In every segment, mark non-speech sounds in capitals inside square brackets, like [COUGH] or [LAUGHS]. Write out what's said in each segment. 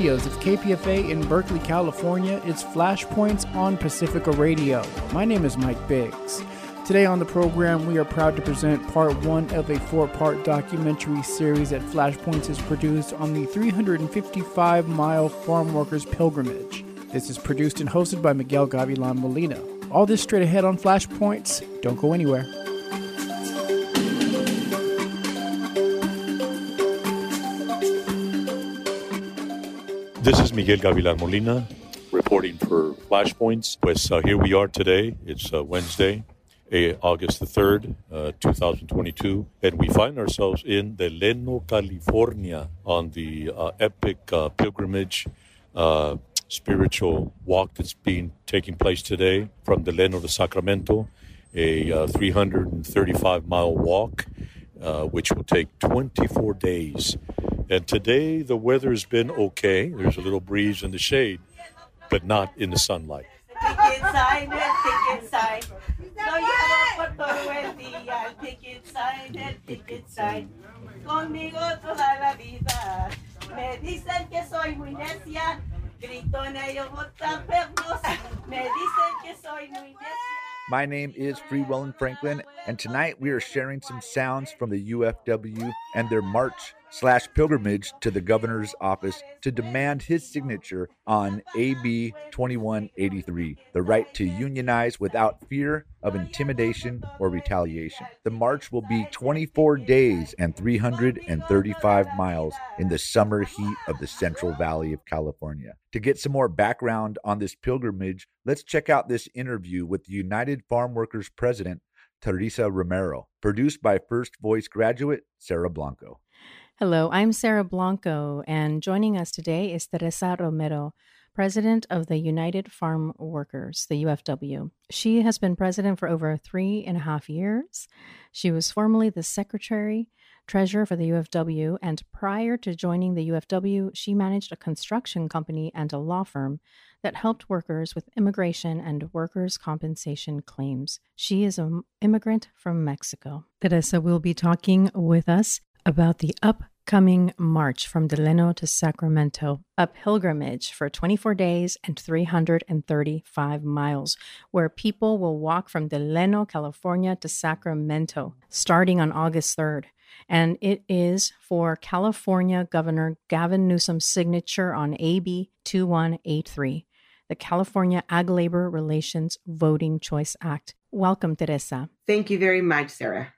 Studios of KPFA in Berkeley, California, it's Flashpoints on Pacifica Radio. My name is Mike Biggs. Today on the program, we are proud to present part one of a four part documentary series that Flashpoints has produced on the 355 mile farm workers pilgrimage. This is produced and hosted by Miguel Gavilan Molina. All this straight ahead on Flashpoints. Don't go anywhere. Miguel Gavilan Molina reporting for Flashpoints. Pues uh, here we are today. It's uh, Wednesday, August the 3rd, uh, 2022, and we find ourselves in Delano, California on the uh, epic uh, pilgrimage spiritual walk that's being taking place today from Delano to Sacramento, a uh, 335 mile walk, uh, which will take 24 days. And today the weather's been okay. There's a little breeze in the shade, but not in the sunlight. Lo llevo por todo el día, el ticket sign, el ticket sign. Conmigo toda la vida. Me dicen que soy muy necia. Grito en ellos tan. Me dicen que soy muy necia. My name is Freewellen Franklin, and tonight we are sharing some sounds from the UFW and their March slash pilgrimage to the governor's office to demand his signature on AB 2183, the right to unionize without fear of intimidation or retaliation. The march will be 24 days and 335 miles in the summer heat of the Central Valley of California. To get some more background on this pilgrimage, let's check out this interview with the United Farm Workers President, Teresa Romero, produced by First Voice graduate Sarah Blanco. Hello, I'm Sarah Blanco, and joining us today is Teresa Romero, president of the United Farm Workers, the UFW. She has been president for over three and a half years. She was formerly the secretary treasurer for the UFW, and prior to joining the UFW, she managed a construction company and a law firm that helped workers with immigration and workers' compensation claims. She is an immigrant from Mexico. Teresa will be talking with us about the upcoming march from Delano to Sacramento, a pilgrimage for 24 days and 335 miles, where people will walk from Delano, California to Sacramento starting on August 3rd. And it is for California Governor Gavin Newsom's signature on AB 2183, the California Ag Labor Relations Voting Choice Act. Welcome, Teresa. Thank you very much, Sarah.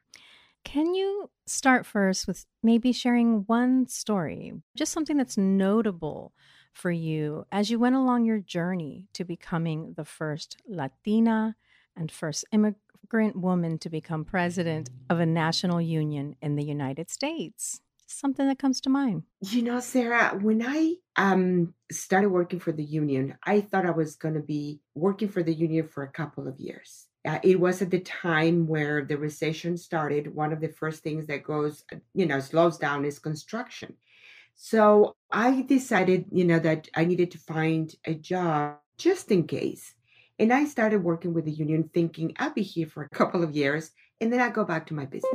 Can you start first with maybe sharing one story, just something that's notable for you as you went along your journey to becoming the first Latina and first immigrant woman to become president of a national union in the United States? Something that comes to mind. You know, Sarah, when I um, started working for the union, I thought I was going to be working for the union for a couple of years. Uh, it was at the time where the recession started. One of the first things that goes, uh, you know, slows down is construction. So I decided, you know, that I needed to find a job just in case. And I started working with the union thinking I'll be here for a couple of years and then I go back to my business.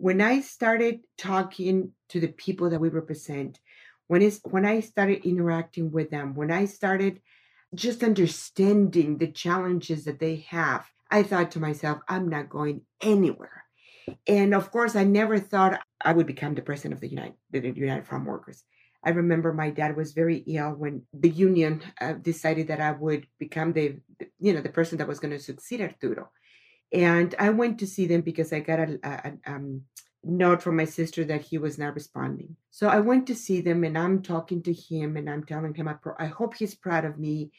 When I started talking to the people that we represent, when it's when I started interacting with them, when I started just understanding the challenges that they have, I thought to myself, I'm not going anywhere. And of course, I never thought I would become the president of the United, the United Farm Workers. I remember my dad was very ill when the union uh, decided that I would become the, you know, the person that was going to succeed Arturo. And I went to see them because I got a, a, a um, note from my sister that he was not responding. So I went to see them, and I'm talking to him, and I'm telling him I, I hope he's proud of me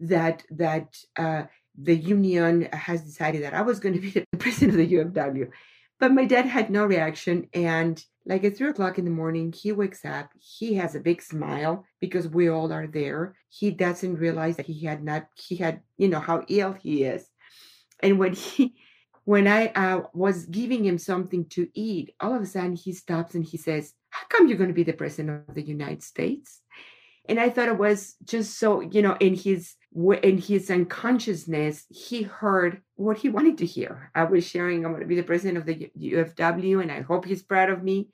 that that uh, the union has decided that I was going [LAUGHS] to be the president of the UFW. But my dad had no reaction. And like at three o'clock in the morning, he wakes up. He has a big smile because we all are there. He doesn't realize that he had not, he had, you know, how ill he is. And when he, when I uh, was giving him something to eat, all of a sudden he stops and he says, How come you're going to be the president of the United States? And I thought it was just so, you know, in his in his unconsciousness, he heard what he wanted to hear. I was sharing, I'm going to be the president of the UFW, and I hope he's proud of me.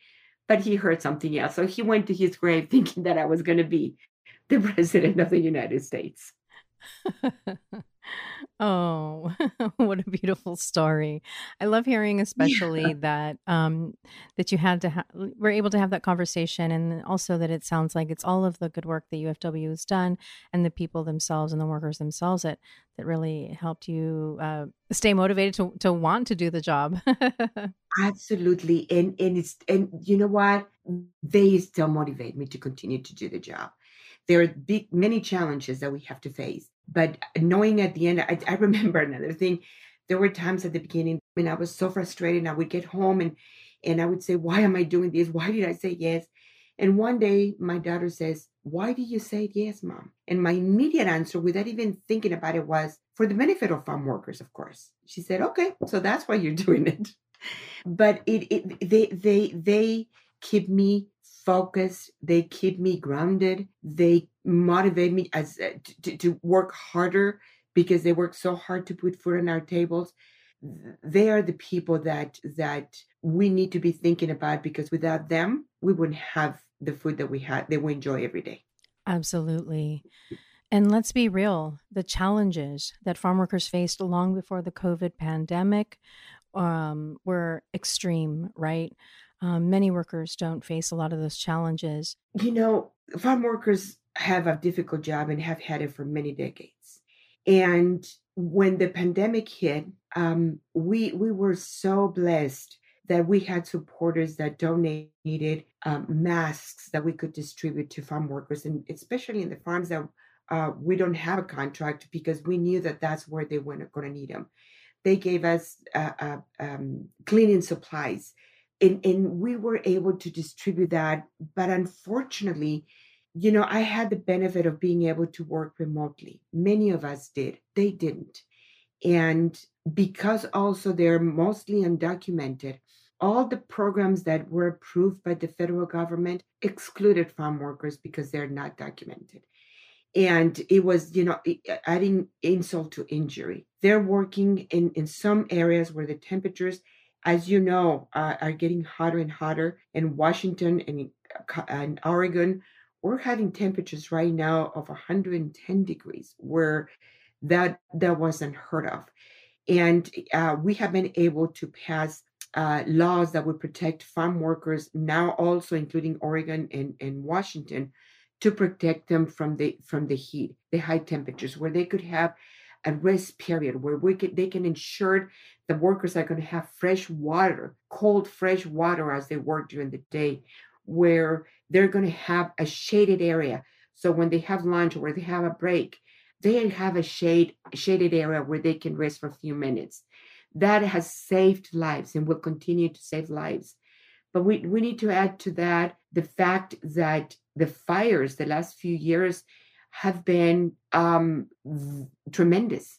but he heard something else. So he went to his grave thinking that I was going to be the [LAUGHS] president of the United States. [LAUGHS] oh, [LAUGHS] what a beautiful story! I love hearing, especially yeah. that um, that you had to ha- were able to have that conversation, and also that it sounds like it's all of the good work that UFW has done, and the people themselves and the workers themselves that that really helped you uh, stay motivated to to want to do the job. [LAUGHS] Absolutely, and and it's and you know what they still motivate me to continue to do the job there are big many challenges that we have to face but knowing at the end I, I, remember another thing. There were times at the beginning when i was so frustrated i would get home and and i would say why am i doing this? Why did i say yes? And one day my daughter says why did you say yes mom? And my immediate answer without even thinking about it was for the benefit of farm workers of course. She said okay so that's why you're [LAUGHS] doing it. But it, it they they they keep me focused they keep me grounded they motivate me as uh, to, to work harder because they work so hard to put food on our tables. They are the people that that we need to be thinking about because without them we wouldn't have the food that we had that we enjoy every day. Absolutely. And let's be real the challenges that farm workers faced long before the covid pandemic um, were extreme right um, many workers don't face a lot of those challenges. You know, farm workers have a difficult job and have had it for many decades. And when the pandemic hit, um, we we were so blessed that we had supporters that donated um, masks that we could distribute to farm workers, and especially in the farms that uh, we don't have a contract because we knew that that's where they were going to need them. They gave us uh, uh, um, cleaning supplies and, and we were able to distribute that. But unfortunately, you know, I had the benefit of being able to work remotely. Many of us did, they didn't. And because also they're mostly undocumented, all the programs that were approved by the federal government excluded farm workers because they're not documented. And it was, you know, adding insult to injury. They're working in, in some areas where the temperatures as you know, uh, are getting hotter and hotter. In Washington and, uh, and Oregon, we're having temperatures right now of 110 degrees, where that that wasn't heard of. And uh, we have been able to pass uh, laws that would protect farm workers now, also including Oregon and, and Washington, to protect them from the from the heat, the high temperatures, where they could have a rest period where we can, they can ensure the workers are going to have fresh water, cold, fresh water as they work during the day, where they're going to have a shaded area. So when they have lunch or they have a break, they have a shade shaded area where they can rest for a few minutes. That has saved lives and will continue to save lives. But we, we need to add to that the fact that the fires the last few years have been um, tremendous.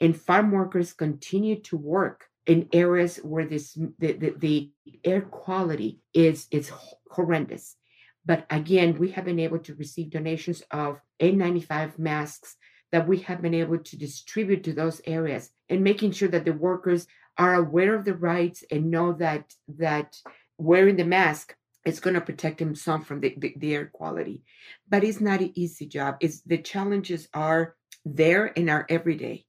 And farm workers continue to work in areas where this the, the, the air quality is is horrendous. But again, we have been able to receive donations of N95 masks that we have been able to distribute to those areas and making sure that the workers are aware of the rights and know that that wearing the mask is going to protect him some from the, the, the, air quality. But it's not an easy job. It's the challenges are there in our everyday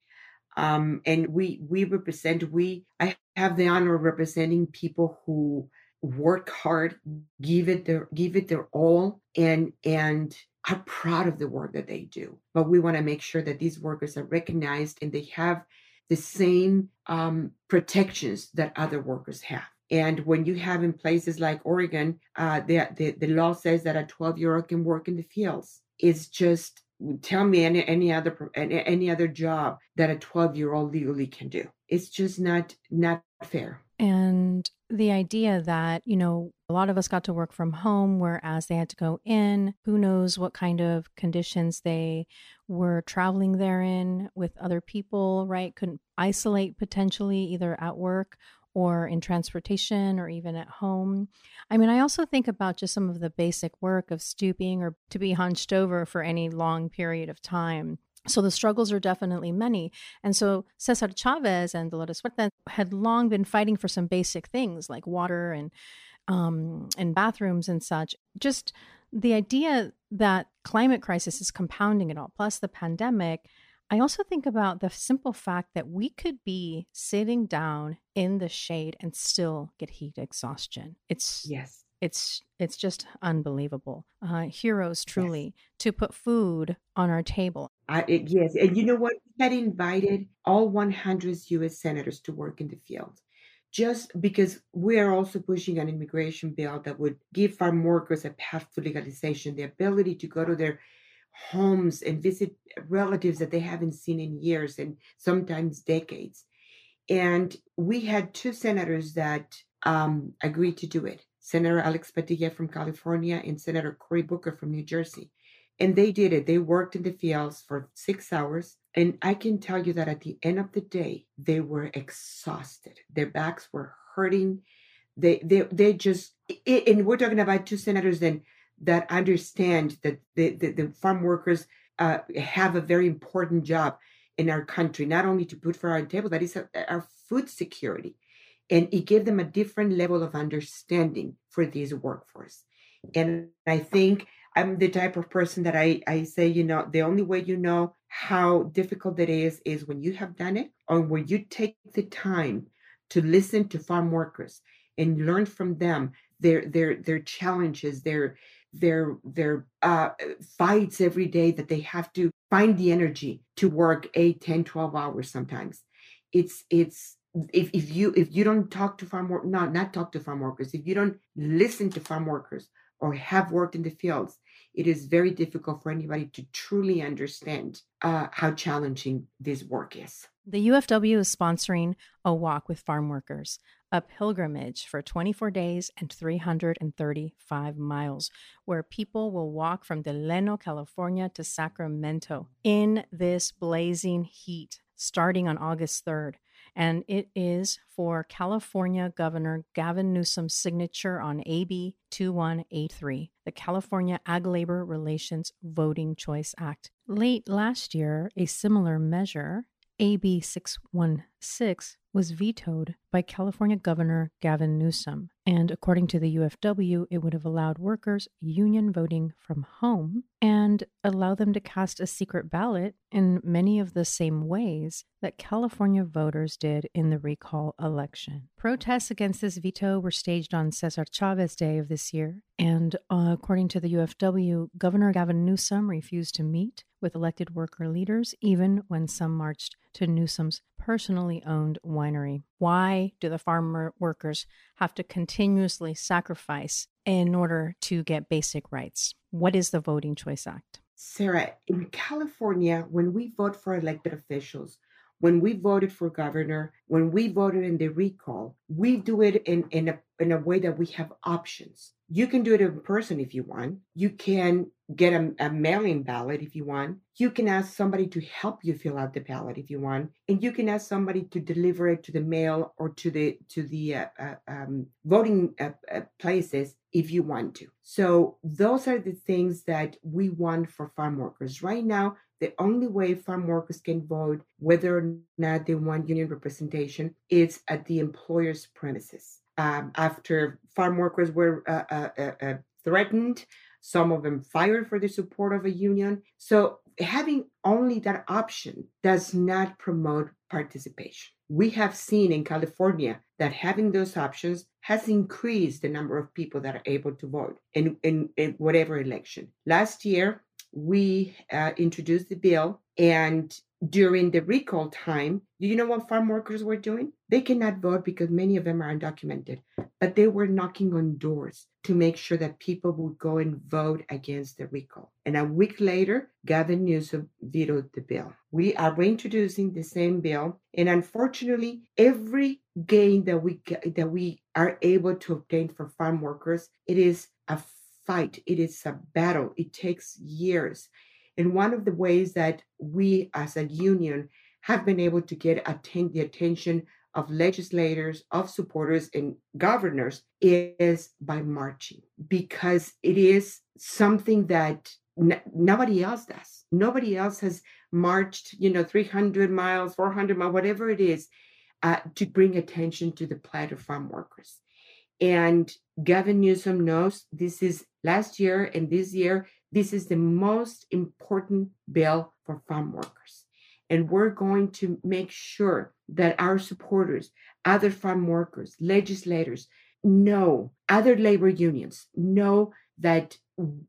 um, and we we represent we i have the honor of representing people who work hard give it their give it their all and and are proud of the work that they do but we want to make sure that these workers are recognized and they have the same um, protections that other workers have and when you have in places like Oregon, uh, the, the, the law says that a 12 year old can work in the fields. It's just tell me any, any other any, other job that a 12 year old legally can do. It's just not not fair. And the idea that, you know, a lot of us got to work from home, whereas they had to go in. Who knows what kind of conditions they were traveling there in with other people, right? Couldn't isolate potentially either at work or in transportation or even at home. I mean, I also think about just some of the basic work of stooping or to be hunched over for any long period of time. So the struggles are definitely many. And so Cesar Chavez and Dolores Huerta had long been fighting for some basic things like water and um, in bathrooms and such. Just the idea that climate crisis is compounding it all, plus the pandemic. I also think about the simple fact that we could be sitting down in the shade and still get heat exhaustion. It's yes. It's it's just unbelievable. Uh, heroes, truly, yes. to put food on our table. I, it, yes, and you know what? We had invited all 100 U.S. senators to work in the field just because we are also pushing an immigration bill that would give farm workers a path to legalization, the ability to go to their homes and visit relatives that they haven't seen in years and sometimes decades. And we had two senators that um, agreed to do it Senator Alex Padilla from California and Senator Cory Booker from New Jersey. And they did it. They worked in the fields for six hours and I can tell you that at the end of the day, they were exhausted. Their backs were hurting. They they they just and we're talking about two senators then that understand that the, the, the farm workers uh, have a very important job in our country, not only to put for our table, that is our food security. And it gave them a different level of understanding for this workforce. And I think I'm the type of person that I, I say, you know, the only way you know how difficult it is is when you have done it or when you take the time to listen to farm workers and learn from them their their their challenges their their their uh, fights every day that they have to find the energy to work 8 10 12 hours sometimes it's it's if, if you if you don't talk to farm work not not talk to farm workers if you don't listen to farm workers or have worked in the fields it is very difficult for anybody to truly understand uh, how challenging this work is. The UFW is sponsoring a walk with farm workers, a pilgrimage for 24 days and 335 miles, where people will walk from Delano, California to Sacramento in this blazing heat starting on August 3rd and it is for California Governor Gavin Newsom's signature on AB 2183, the California Ag Labor Relations Voting Choice Act. Late last year, a similar measure, AB617. 6 was vetoed by California Governor Gavin Newsom, and according to the UFW, it would have allowed workers union voting from home and allow them to cast a secret ballot in many of the same ways that California voters did in the recall election. Protests against this veto were staged on Cesar Chavez Day of this year, and uh, according to the UFW, Governor Gavin Newsom refused to meet with elected worker leaders even when some marched to Newsom's personally owned winery. Why do the farmer workers have to continuously sacrifice in order to get basic rights? What is the Voting Choice Act? Sarah, in California, when we vote for elected officials, when we voted for governor, when we voted in the recall, we do it in, in, a, in a way that we have options. You can do it in person if you want. You can get a, a ballot if you want. You can ask somebody to help you fill out the ballot if you want, and you can ask somebody to deliver it to the mail or to the to the uh, uh, um, voting uh, uh places if you want to. So those are the things that we want for farm workers. Right now, the only way farm workers can vote whether or not they want union representation is at the employer's premises. Um, after farm workers were uh, uh threatened, some of them fired for the support of a union. So having only that option does not promote participation. We have seen in California that having those options has increased the number of people that are able to vote in, in, in whatever election. Last year, we uh, introduced the bill and during the recall time, do you know what farm workers were doing? They cannot vote because many of them are undocumented, but they were knocking on doors to make sure that people would go and vote against the recall. And a week later, Gavin Newsom vetoed the bill. We are reintroducing the same bill, and unfortunately, every gain that we that we are able to obtain for farm workers, it is a fight. It is a battle. It takes years. And one of the ways that we as a union have been able to get atten- the attention of legislators, of supporters, and governors is by marching because it is something that n- nobody else does. Nobody else has marched, you know, 300 miles, 400 miles, whatever it is, uh, to bring attention to the plight of farm workers. And Gavin Newsom knows this is last year and this year, this is the most important bill for farm workers. And we're going to make sure that our supporters, other farm workers, legislators know, other labor unions know that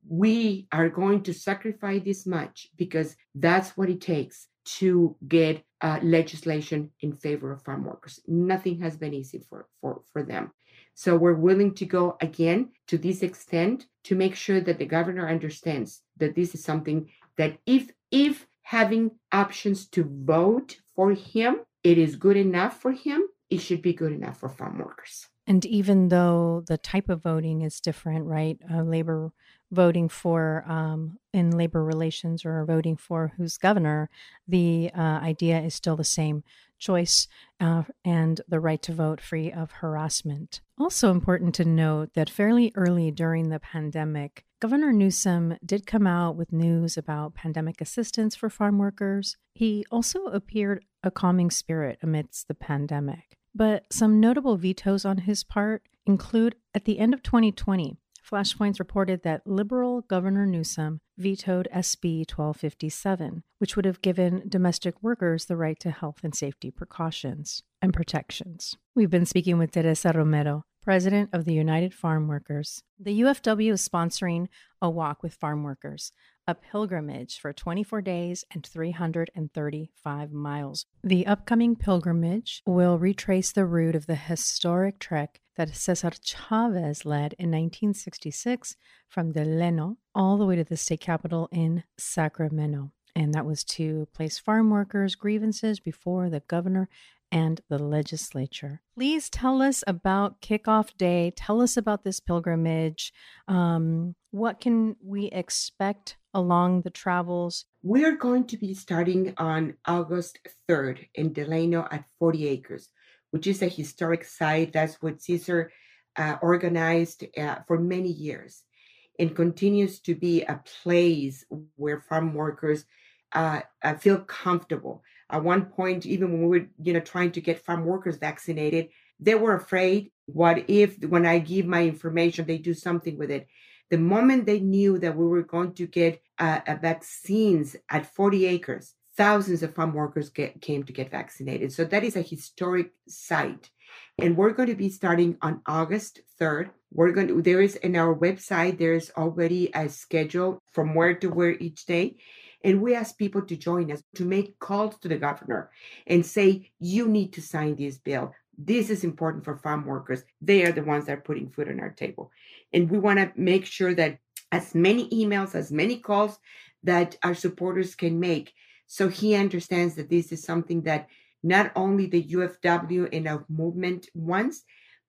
we are going to sacrifice this much because that's what it takes to get uh, legislation in favor of farm workers. Nothing has been easy for, for, for them. So we're willing to go again to this extent to make sure that the governor understands that this is something that if if having options to vote for him, it is good enough for him, it should be good enough for farm workers. And even though the type of voting is different, right? Uh, labor voting for um, in labor relations or voting for who's governor, the uh, idea is still the same choice uh, and the right to vote free of harassment. Also, important to note that fairly early during the pandemic, Governor Newsom did come out with news about pandemic assistance for farm workers. He also appeared a calming spirit amidst the pandemic. But some notable vetoes on his part include at the end of 2020, Flashpoints reported that Liberal Governor Newsom vetoed SB 1257, which would have given domestic workers the right to health and safety precautions and protections. We've been speaking with Teresa Romero, president of the United Farm Workers. The UFW is sponsoring a walk with farm workers, a pilgrimage for 24 days and 335 miles. The upcoming pilgrimage will retrace the route of the historic trek that Cesar Chavez led in 1966 from Delano all the way to the state capitol in Sacramento. And that was to place farm workers' grievances before the governor and the legislature. Please tell us about Kickoff Day. Tell us about this pilgrimage. Um, what can we expect along the travels? We're going to be starting on August 3rd in Delano at 40 Acres which is a historic site. That's what Cesar uh, organized uh, for many years and continues to be a place where farm workers uh, uh, feel comfortable. At one point, even when we were, you know, trying to get farm workers vaccinated, they were afraid. What if, when I give my information, they do something with it? The moment they knew that we were going to get uh, vaccines at 40 acres, thousands of farm workers get, came to get vaccinated. So that is a historic site. And we're going to be starting on August 3rd. We're going to, there is in our website, there's already a schedule from where to where each day. And we ask people to join us to make calls to the governor and say, you need to sign this bill. This is important for farm workers. They are the ones that are putting food on our table. And we want to make sure that as many emails, as many calls that our supporters can make so he understands that this is something that not only the UFW and our movement wants,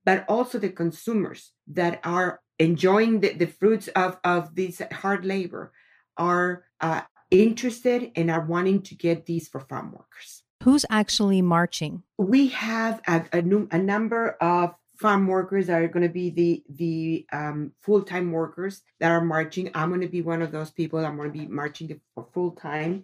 but also the consumers that are enjoying the, the fruits of, of this hard labor are uh, interested and are wanting to get these for farm workers. Who's actually marching? We have a, a, new, a number of farm workers that are going to be the the um, full-time workers that are marching. I'm going to be one of those people. I'm going to be marching for full time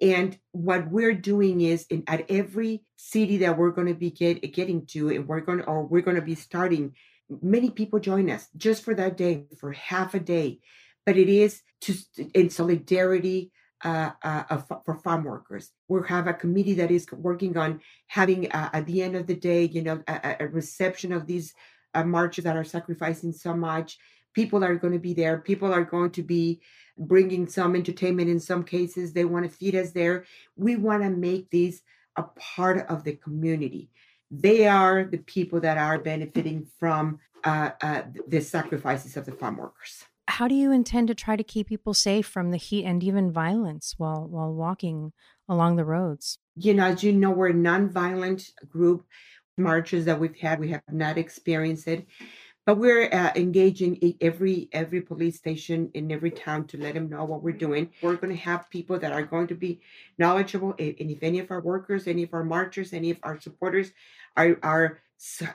and what we're doing is in at every city that we're going to be get, getting to, and we're going to, or we're going to be starting, many people join us just for that day, for half a day. But it is to in solidarity uh, uh, for farm workers. We have a committee that is working on having uh, at the end of the day, you know, a, a reception of these uh, marches that are sacrificing so much. People are going to be there. People are going to be bringing some entertainment in some cases. They want to feed us there. We want to make these a part of the community. They are the people that are benefiting from uh, uh, the sacrifices of the farm workers. How do you intend to try to keep people safe from the heat and even violence while while walking along the roads? You know, as you know, we're a nonviolent group. Marches that we've had, we have not experienced it but we're uh, engaging every every police station in every town to let them know what we're doing we're going to have people that are going to be knowledgeable and if any of our workers any of our marchers any of our supporters are are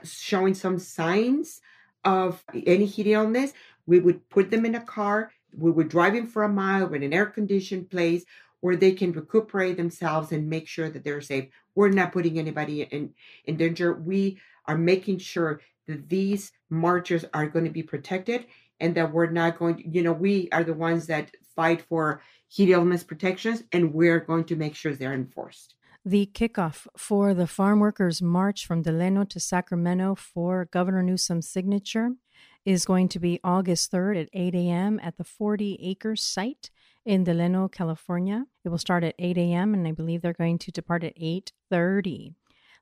showing some signs of any heat illness we would put them in a car we would drive them for a mile in an air conditioned place where they can recuperate themselves and make sure that they're safe we're not putting anybody in in danger we are making sure that these marchers are going to be protected and that we're not going you know, we are the ones that fight for heat illness protections and we're going to make sure they're enforced. The kickoff for the Farm Workers March from Delano to Sacramento for Governor Newsom's signature is going to be August 3rd at 8 a.m. at the 40 acres site in Delano, California. It will start at 8 a.m. and I believe they're going to depart at 8:30.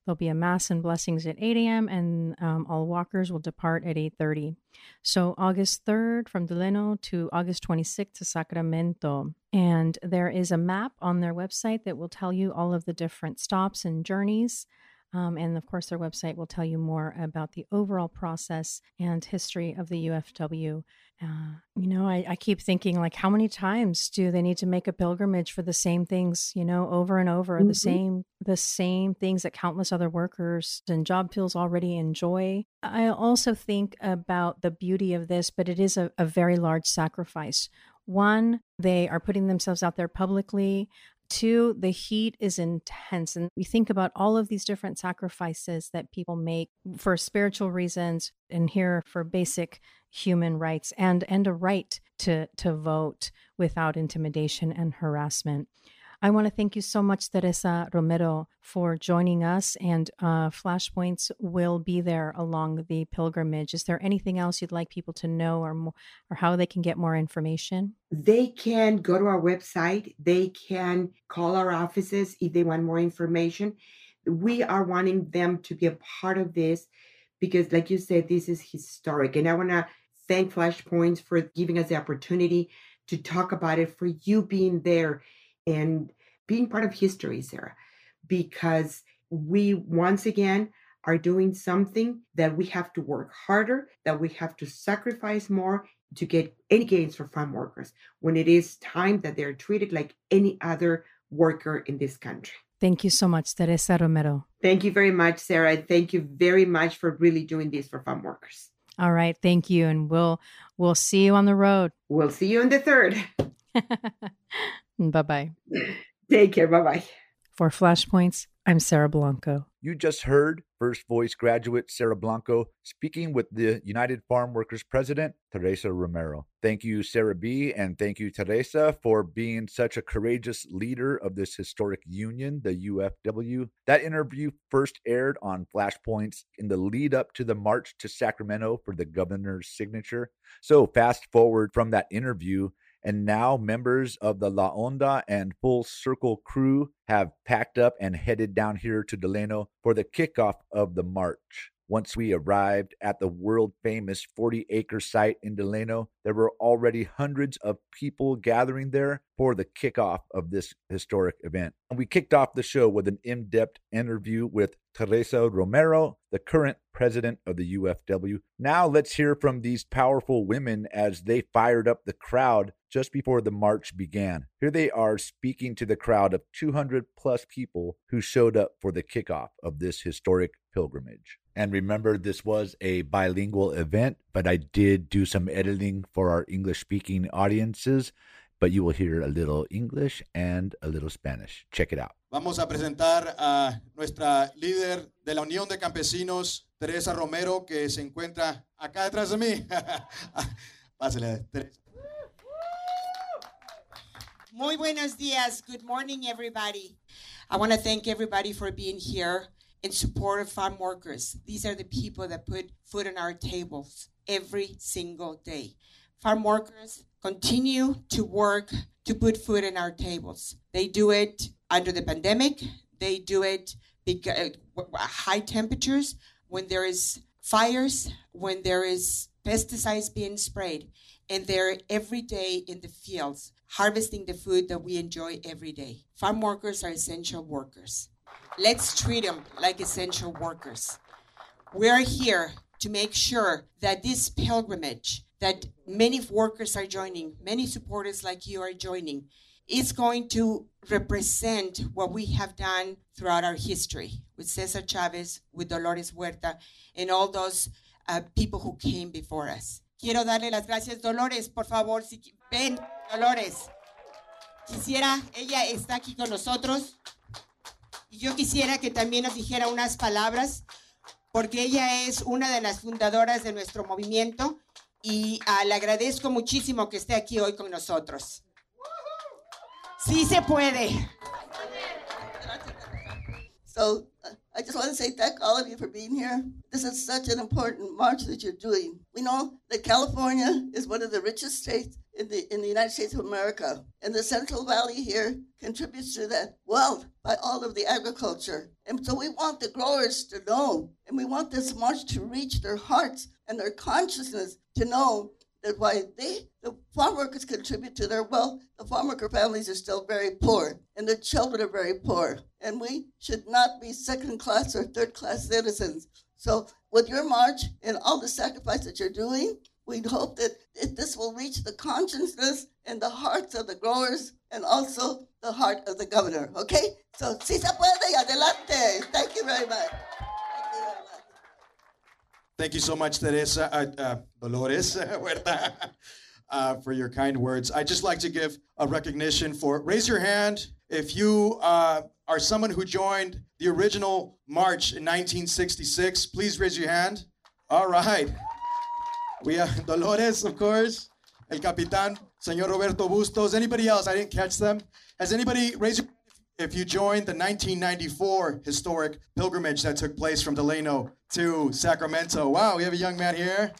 There'll be a mass and blessings at 8 a.m. and um, all walkers will depart at 8:30. So August 3rd from Delano to August 26th to Sacramento. And there is a map on their website that will tell you all of the different stops and journeys. Um, and of course, their website will tell you more about the overall process and history of the UFW. Uh, you know, I, I, keep thinking, like, how many times do they need to make a pilgrimage for the same things? You know, over and over, mm-hmm. the same the same things that countless other workers and job fields already enjoy. I also think about the beauty of this, but it is a, a very large sacrifice. One, they are putting themselves out there publicly. Two, the heat is intense. And we think about all of these different sacrifices that people make for spiritual reasons and here for basic human rights and, and a right to, to vote without intimidation and harassment. I want to thank you so much, Teresa Romero, for joining us. And uh, Flashpoints will be there along the pilgrimage. Is there anything else you'd like people to know or, more, or how they can get more information? They can go to our website. They can call our offices if they want more information. We are wanting them to be a part of this because, like you said, this is historic. And I want to thank Flashpoints for giving us the opportunity to talk about it, for you being there and being part of history, Sarah, because we once again are doing something that we have to work harder, that we have to sacrifice more to get any gains for farm workers when it is time that they're treated like any other worker in this country. Thank you so much, Teresa Romero. Thank you very much, Sarah. Thank you very much for really doing this for farm workers. All right, thank you, and we'll we'll see you on the road. We'll see you on the third. [LAUGHS] Bye bye. Take care. Bye bye. For Flashpoints, I'm Sarah Blanco. You just heard First Voice graduate Sarah Blanco speaking with the United Farm Workers President, Teresa Romero. Thank you, Sarah B., and thank you, Teresa, for being such a courageous leader of this historic union, the UFW. That interview first aired on Flashpoints in the lead up to the march to Sacramento for the governor's signature. So, fast forward from that interview and now members of the La Onda and Full Circle crew have packed up and headed down here to Delano for the kickoff of the march. Once we arrived at the world famous 40 acre site in Delano, there were already hundreds of people gathering there for the kickoff of this historic event. And we kicked off the show with an in depth interview with Teresa Romero, the current president of the UFW. Now let's hear from these powerful women as they fired up the crowd just before the march began. Here they are speaking to the crowd of 200 plus people who showed up for the kickoff of this historic pilgrimage. And remember, this was a bilingual event, but I did do some editing for our English speaking audiences. But you will hear a little English and a little Spanish. Check it out. Vamos a presentar a nuestra líder de la Unión de Campesinos, Teresa Romero, que se encuentra acá detrás de mí. [LAUGHS] Pásale, Teresa. Muy buenos días. Good morning, everybody. I want to thank everybody for being here in support of farm workers. These are the people that put food on our tables every single day. Farm workers continue to work to put food on our tables. They do it under the pandemic. They do it because uh, high temperatures, when there is fires, when there is pesticides being sprayed, and they're every day in the fields harvesting the food that we enjoy every day. Farm workers are essential workers. Let's treat them like essential workers. We are here to make sure that this pilgrimage that many workers are joining, many supporters like you are joining, is going to represent what we have done throughout our history with Cesar Chavez, with Dolores Huerta, and all those uh, people who came before us. Quiero darle las gracias, Dolores, por favor, si ven, Dolores. Quisiera, ella está aquí con nosotros. Y yo quisiera que también nos dijera unas palabras porque ella es una de las fundadoras de nuestro movimiento y uh, le agradezco muchísimo que esté aquí hoy con nosotros. Sí se puede. So I just want to say thank all of you for being here. This is such an important march that you're doing. We know that California is one of the richest states in the in the United States of America, and the Central Valley here contributes to that wealth by all of the agriculture. And so we want the growers to know, and we want this march to reach their hearts and their consciousness to know why they, the farm workers contribute to their wealth, the farm worker families are still very poor and the children are very poor. And we should not be second class or third class citizens. So with your march and all the sacrifice that you're doing, we hope that this will reach the consciousness and the hearts of the growers and also the heart of the governor. Okay? So, si se puede, adelante. Thank you very much. Thank you so much, Teresa, uh, uh, Dolores [LAUGHS] Huerta, [LAUGHS] uh, for your kind words. I'd just like to give a recognition for raise your hand if you uh, are someone who joined the original march in 1966. Please raise your hand. All right. We have [LAUGHS] Dolores, of course, El Capitan, Señor Roberto Bustos. Anybody else? I didn't catch them. Has anybody raised your if you joined the 1994 historic pilgrimage that took place from Delano to Sacramento. Wow, we have a young man here.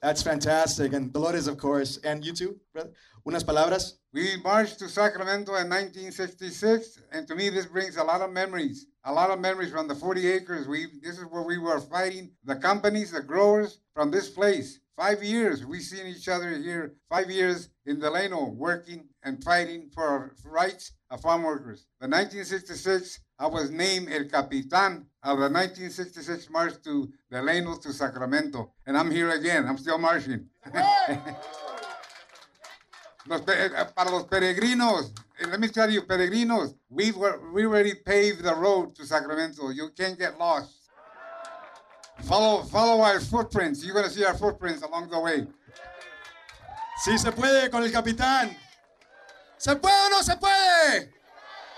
That's fantastic. And Dolores, of course. And you too, brother? Unas palabras? We marched to Sacramento in 1966, and to me, this brings a lot of memories. A lot of memories from the 40 acres. We This is where we were fighting the companies, the growers from this place. Five years we've seen each other here. Five years in Delano working and fighting for our rights of farm workers. The 1966, I was named El Capitan of the 1966 march to Delano to Sacramento. And I'm here again. I'm still marching. [LAUGHS] los, eh, para los peregrinos, eh, let me tell you, peregrinos, we've we already paved the road to Sacramento. You can't get lost. Follow, follow our footprints. You're going to see our footprints along the way. Sí se puede con el capitán. ¿Se puede o no se puede?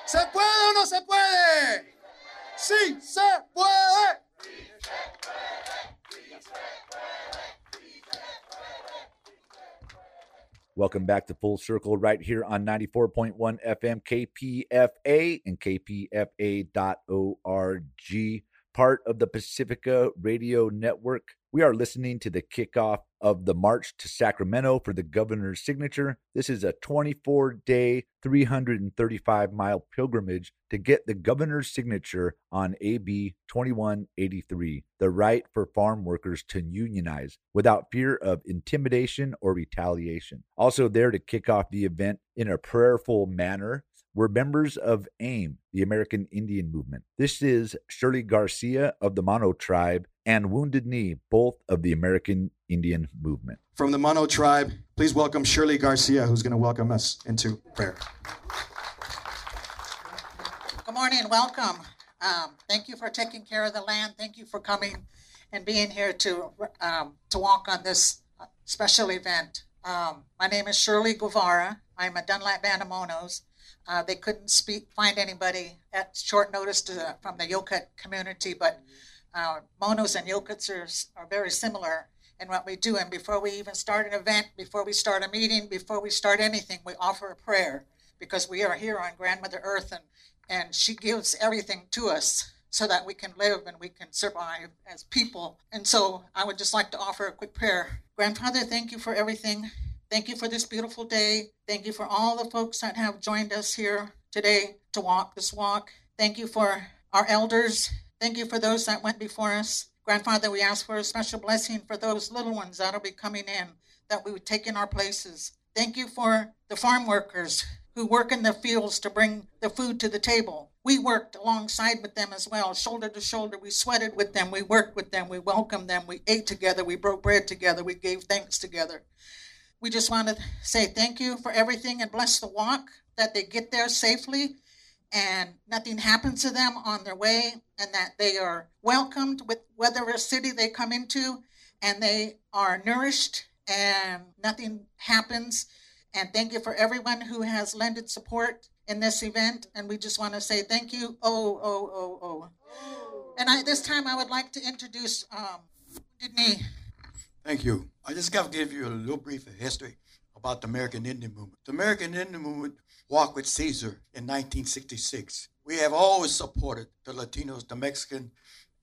¿Se puede o no se puede? Sí se puede. Welcome back to Full Circle right here on 94.1 FM KPFA and kpfa.org part of the Pacifica Radio Network. We are listening to the kickoff of the March to Sacramento for the governor's signature. This is a 24 day, 335 mile pilgrimage to get the governor's signature on AB 2183, the right for farm workers to unionize without fear of intimidation or retaliation. Also, there to kick off the event in a prayerful manner were members of AIM, the American Indian Movement. This is Shirley Garcia of the Mono Tribe and Wounded Knee, both of the American Indian Movement. From the Mono Tribe, please welcome Shirley Garcia, who's going to welcome us into prayer. Good morning, welcome. Um, thank you for taking care of the land. Thank you for coming and being here to um, to walk on this special event. Um, my name is Shirley Guevara. I'm a Dunlap Band of Monos. Uh, they couldn't speak, find anybody at short notice to, from the Yokut community, but uh, Monos and Yokuts are, are very similar in what we do. And before we even start an event, before we start a meeting, before we start anything, we offer a prayer because we are here on Grandmother Earth and, and she gives everything to us so that we can live and we can survive as people. And so I would just like to offer a quick prayer. Grandfather, thank you for everything. Thank you for this beautiful day. Thank you for all the folks that have joined us here today to walk this walk. Thank you for our elders. Thank you for those that went before us. Grandfather, we ask for a special blessing for those little ones that'll be coming in, that we would take in our places. Thank you for the farm workers who work in the fields to bring the food to the table. We worked alongside with them as well, shoulder to shoulder. We sweated with them, we worked with them, we welcomed them, we ate together, we broke bread together, we gave thanks together. We just want to say thank you for everything and bless the walk, that they get there safely and nothing happens to them on their way, and that they are welcomed with whatever city they come into, and they are nourished and nothing happens. And thank you for everyone who has lended support in this event. And we just want to say thank you. Oh, oh, oh, oh. And I, this time I would like to introduce um. Thank you. I just got to give you a little brief history about the American Indian movement. The American Indian movement walked with Cesar in 1966. We have always supported the Latinos, the Mexican,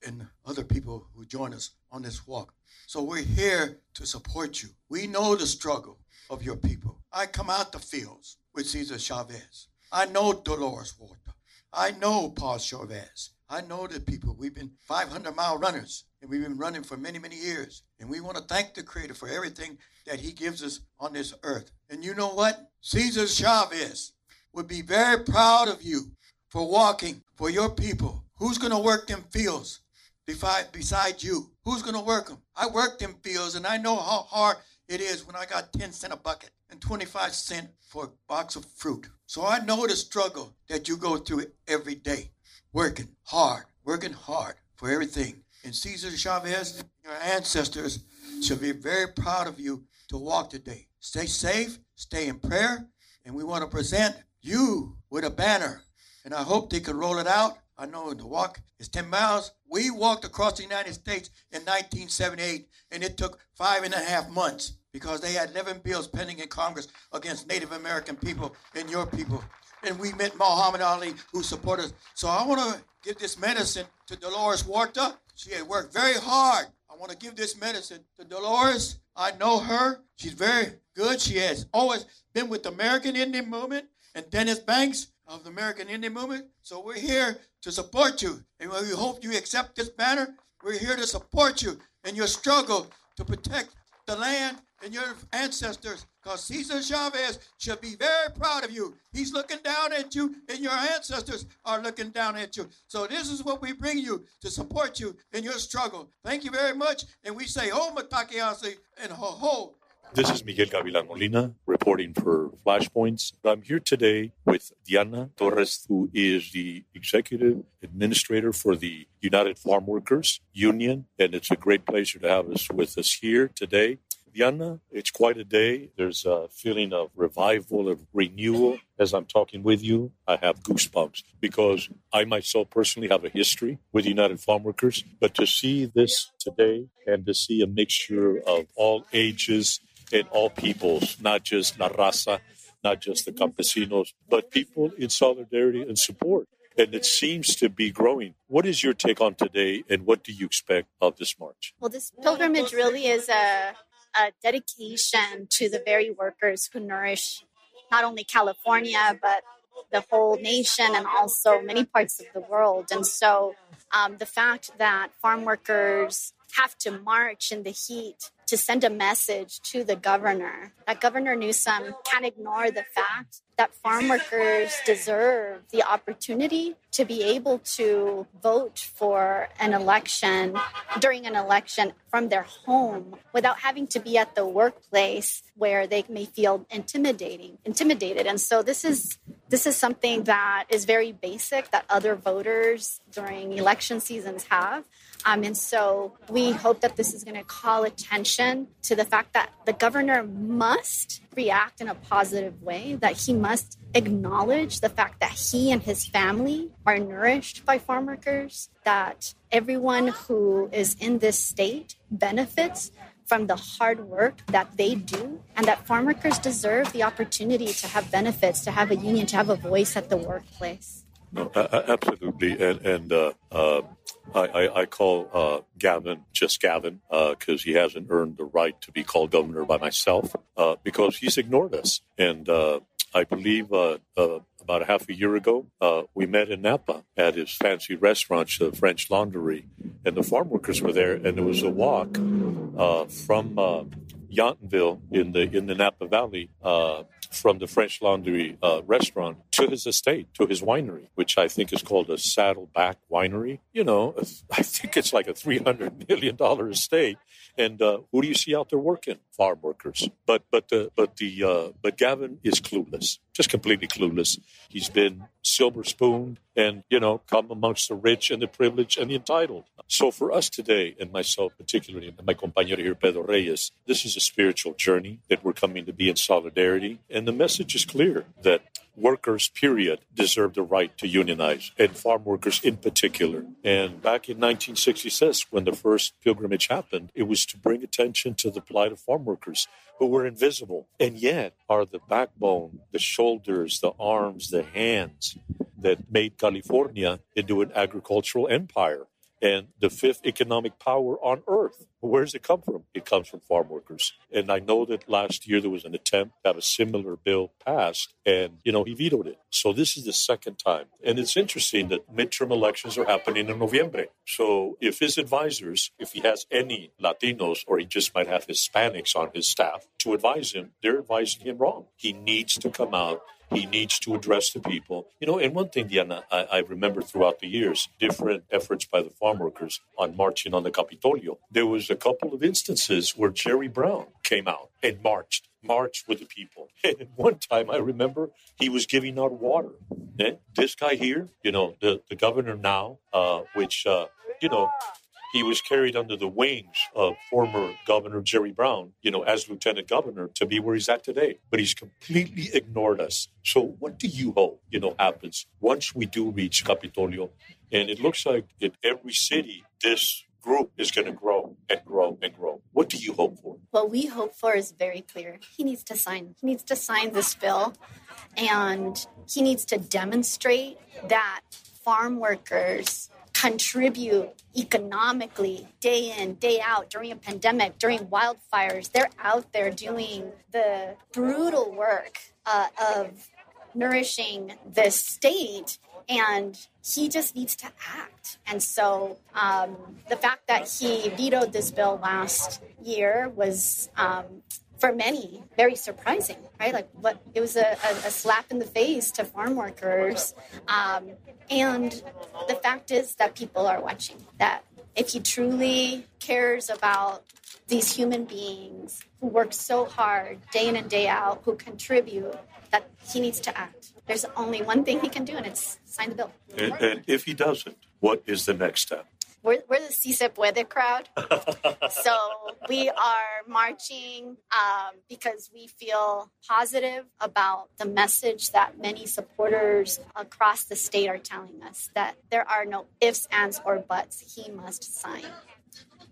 and other people who join us on this walk. So we're here to support you. We know the struggle of your people. I come out the fields with Cesar Chavez. I know Dolores Huerta. I know Paul Chavez. I know the people. We've been 500 mile runners, and we've been running for many, many years. And we want to thank the Creator for everything that He gives us on this earth. And you know what? Cesar Chavez would be very proud of you for walking for your people. Who's going to work them fields beside, you? Who's going to work them? I work them fields, and I know how hard it is when I got 10 cent a bucket and 25 cent for a box of fruit. So I know the struggle that you go through every day working hard, working hard for everything. And Cesar Chavez, your ancestors should be very proud of you to walk today. Stay safe, stay in prayer, and we want to present you with a banner. And I hope they can roll it out. I know the walk is 10 miles. We walked across the United States in 1978, and it took five and a half months because they had 11 bills pending in Congress against Native American people and your people and we met Muhammad Ali, who supported us. So I want to give this medicine to Dolores Huerta. She had worked very hard. I want to give this medicine to Dolores. I know her. She's very good. She has always been with the American Indian Movement and Dennis Banks of the American Indian Movement. So we're here to support you. And we hope you accept this banner. We're here to support you in your struggle to protect the land and your ancestors because Cesar Chavez should be very proud of you. He's looking down at you, and your ancestors are looking down at you. So, this is what we bring you to support you in your struggle. Thank you very much. And we say, oh, Ho Mitakuye Oyasin and ho ho. This is Miguel Gavilan Molina reporting for Flashpoints. I'm here today with Diana Torres, who is the executive administrator for the United Farm Workers Union, and it's a great pleasure to have us with us here today. Diana, it's quite a day. There's a feeling of revival, of renewal. As I'm talking with you, I have goosebumps because I myself personally have a history with United Farm Workers. But to see this today and to see a mixture of all ages and all peoples, not just La Raza, not just the campesinos, but people in solidarity and support. And it seems to be growing. What is your take on today, and what do you expect of this march? Well, this pilgrimage really is a a dedication to the very workers who nourish not only California, but the whole nation and also many parts of the world. And so um, the fact that farm workers have to march in the heat to send a message to the governor. That Governor Newsom can't ignore the fact that farm workers deserve the opportunity to be able to vote for an election during an election from their home without having to be at the workplace where they may feel intimidating intimidated. And so this is this is something that is very basic that other voters during election seasons have um, and so we hope that this is going to call attention to the fact that the governor must react in a positive way, that he must acknowledge the fact that he and his family are nourished by farm workers, that everyone who is in this state benefits from the hard work that they do, and that farm workers deserve the opportunity to have benefits, to have a union, to have a voice at the workplace. No, absolutely, and and uh, uh, I, I, call uh, Gavin just Gavin because uh, he hasn't earned the right to be called governor by myself uh, because he's ignored us. And I believe about a half a year ago, we met in Napa at his fancy restaurant, the French Laundry, and the farm workers were there, and there was a walk from Yountville in the in the Napa Valley from the French Laundry restaurant to his estate, to his winery, which I think is called a Saddleback Winery. You know, [LAUGHS] I think it's like a $300 million estate. And uh, who do you see out there working? Farm workers. But but uh, but the uh, but Gavin is clueless, just completely clueless. He's been silver spooned and you know come amongst the rich and the privileged and the entitled. So for us today, and myself particularly, and my compañero here, Pedro Reyes, this is a spiritual journey that we're coming to be in solidarity. And the message is clear that workers, period, deserve the right to unionize, and farm workers in particular. And back in 1966, when the first pilgrimage happened, it was to bring attention to the plight of farm workers who were invisible and yet are the backbone, the shoulders, the arms, the hands that made California into an agricultural empire and the fifth economic power on earth. Where does it come from? It comes from farm workers. And I know that last year there was an attempt to have a similar bill passed, and you know he vetoed it. So this is the second time, and it's interesting that midterm elections are happening in November. So if his advisors, if he has any Latinos or he just might have Hispanics on his staff to advise him, they're advising him wrong. He needs to come out he needs to address the people. You know, and one thing, Diana, I, I, remember throughout the years, different efforts by the farm workers on marching on the Capitolio. There was a couple of instances where Jerry Brown came out and marched, marched with the people. [LAUGHS] And one time I remember he was giving out water. And this guy here, you know, the, the governor now, uh, which, uh, you know, he was carried under the wings of former Governor Jerry Brown, you know, as lieutenant governor to be where he's at today. But he's completely ignored us. So what do you hope, you know, happens once we do reach Capitolio? And it looks like in every city, this group is going to grow and grow and grow. What do you hope for? What we hope for is very clear. He needs to sign. He needs to sign this bill, and he needs to demonstrate that farm workers contribute economically day in, day out during a pandemic, during wildfires. They're out there doing the brutal work uh, of nourishing the state. And he just needs to act. And so um, the fact that he vetoed this bill last year was um, for many very surprising right? Like what it was a, a, a slap in the face to farm workers. Um, and the fact is that people are watching that if he truly cares about these human beings who work so hard day in and day out who contribute that he needs to act. There's only one thing he can do and it's sign the bill. And, and if he doesn't what is the next step we're, we're the Si Se Puede crowd. [LAUGHS] so we are marching um, because we feel positive about the message that many supporters across the state are telling us that there are no ifs, ands, or buts. He must sign.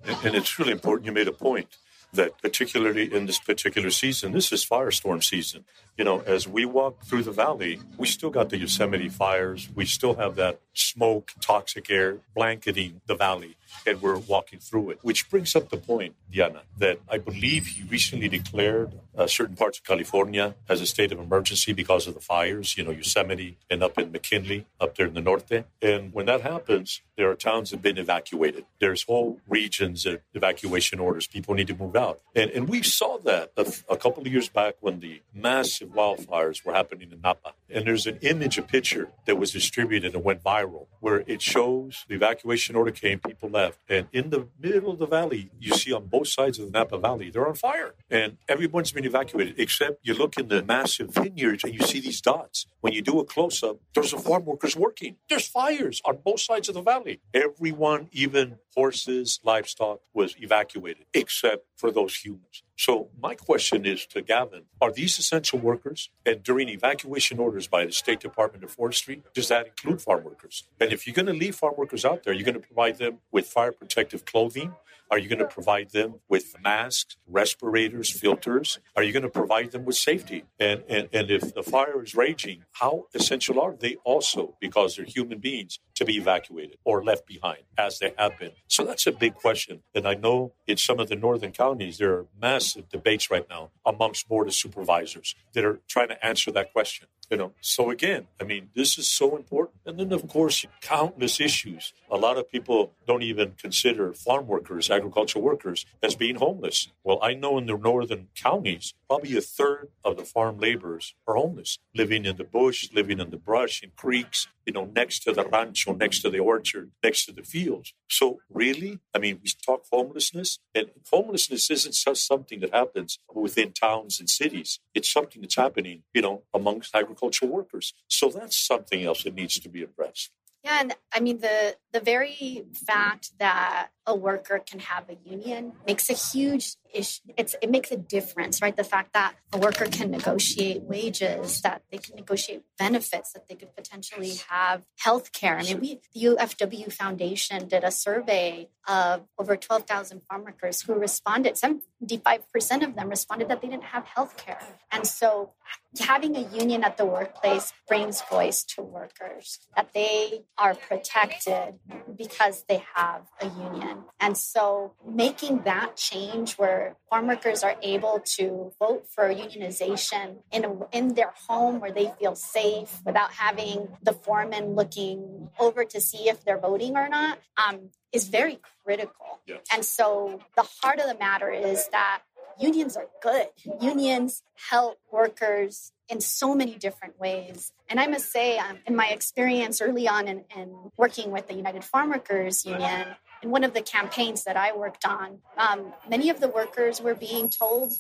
And, and it's really important. You made a point that particularly in this particular season, this is firestorm season. You know, as we walk through the valley, we still got the Yosemite fires. We still have that smoke, toxic air blanketing the valley and we're walking through it. Which brings up the point, Diana, that I believe he recently declared uh, certain parts of California as a state of emergency because of the fires, you know, Yosemite and up in McKinney, up there in the norte. And when that happens, there are towns that have been evacuated. There's whole regions of evacuation orders. People need to move out. And, and we saw that a, a couple of years back when the massive wildfires were happening in Napa. And there's an image, a picture that was distributed and went viral where it shows the evacuation order came, people left left. And in the middle of the valley, you see on both sides of the Napa Valley, they're on fire. And everyone's been evacuated, except you look in the massive vineyards and you see these dots. When you do a close up, there's a farm workers working. There's fires on both sides of the valley. Everyone, even horses, livestock, was evacuated, except for those humans. So my question is to Gavin, are these essential workers? And during evacuation orders by the State Department of Forestry, does that include farm workers? And if you're going to leave farm workers out there, you're going to provide them with fire protective clothing, are you going to provide them with masks, respirators, filters? Are you going to provide them with safety? And, and, and if the fire is raging, how essential are they also, because they're human beings, to be evacuated or left behind, as they have been? So that's a big question. And I know in some of the northern counties, there are massive debates right now amongst board of supervisors that are trying to answer that question. You know, so again, I mean, this is so important. And then, of course, countless issues. A lot of people don't even consider farm workers, agricultural workers, as being homeless. Well, I know in the northern counties, probably a third of the farm laborers are homeless, living in the bush, living in the brush, in creeks, you know, next to the rancho, next to the orchard, next to the fields. So, really, I mean, we talk homelessness, and homelessness isn't just something that happens within towns and cities. It's something that's happening, you know, amongst agricultural workers. So, that's something else that needs to be addressed. Yeah, and I mean the the very fact that a worker can have a union makes a huge issue. It's it makes a difference, right? The fact that a worker can negotiate wages, that they can negotiate benefits, that they could potentially have health care. I mean, we the UFW Foundation did a survey of over twelve thousand farm workers who responded. Some 55% of them responded that they didn't have health care. And so having a union at the workplace brings voice to workers that they are protected because they have a union. And so making that change where farm workers are able to vote for unionization in, a, in their home where they feel safe without having the foreman looking over to see if they're voting or not, um, is very critical. And so the heart of the matter is that unions are good. Unions help workers in so many different ways. And I must say, um, in my experience early on in, in, working with the United Farm Workers Union, in one of the campaigns that I worked on, um, many of the workers were being told